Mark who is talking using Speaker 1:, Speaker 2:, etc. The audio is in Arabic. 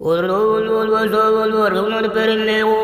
Speaker 1: ஒரு ஒரு ஒரு ஒரு ஒரு ஒரு ஒரு பெருந்தேவோ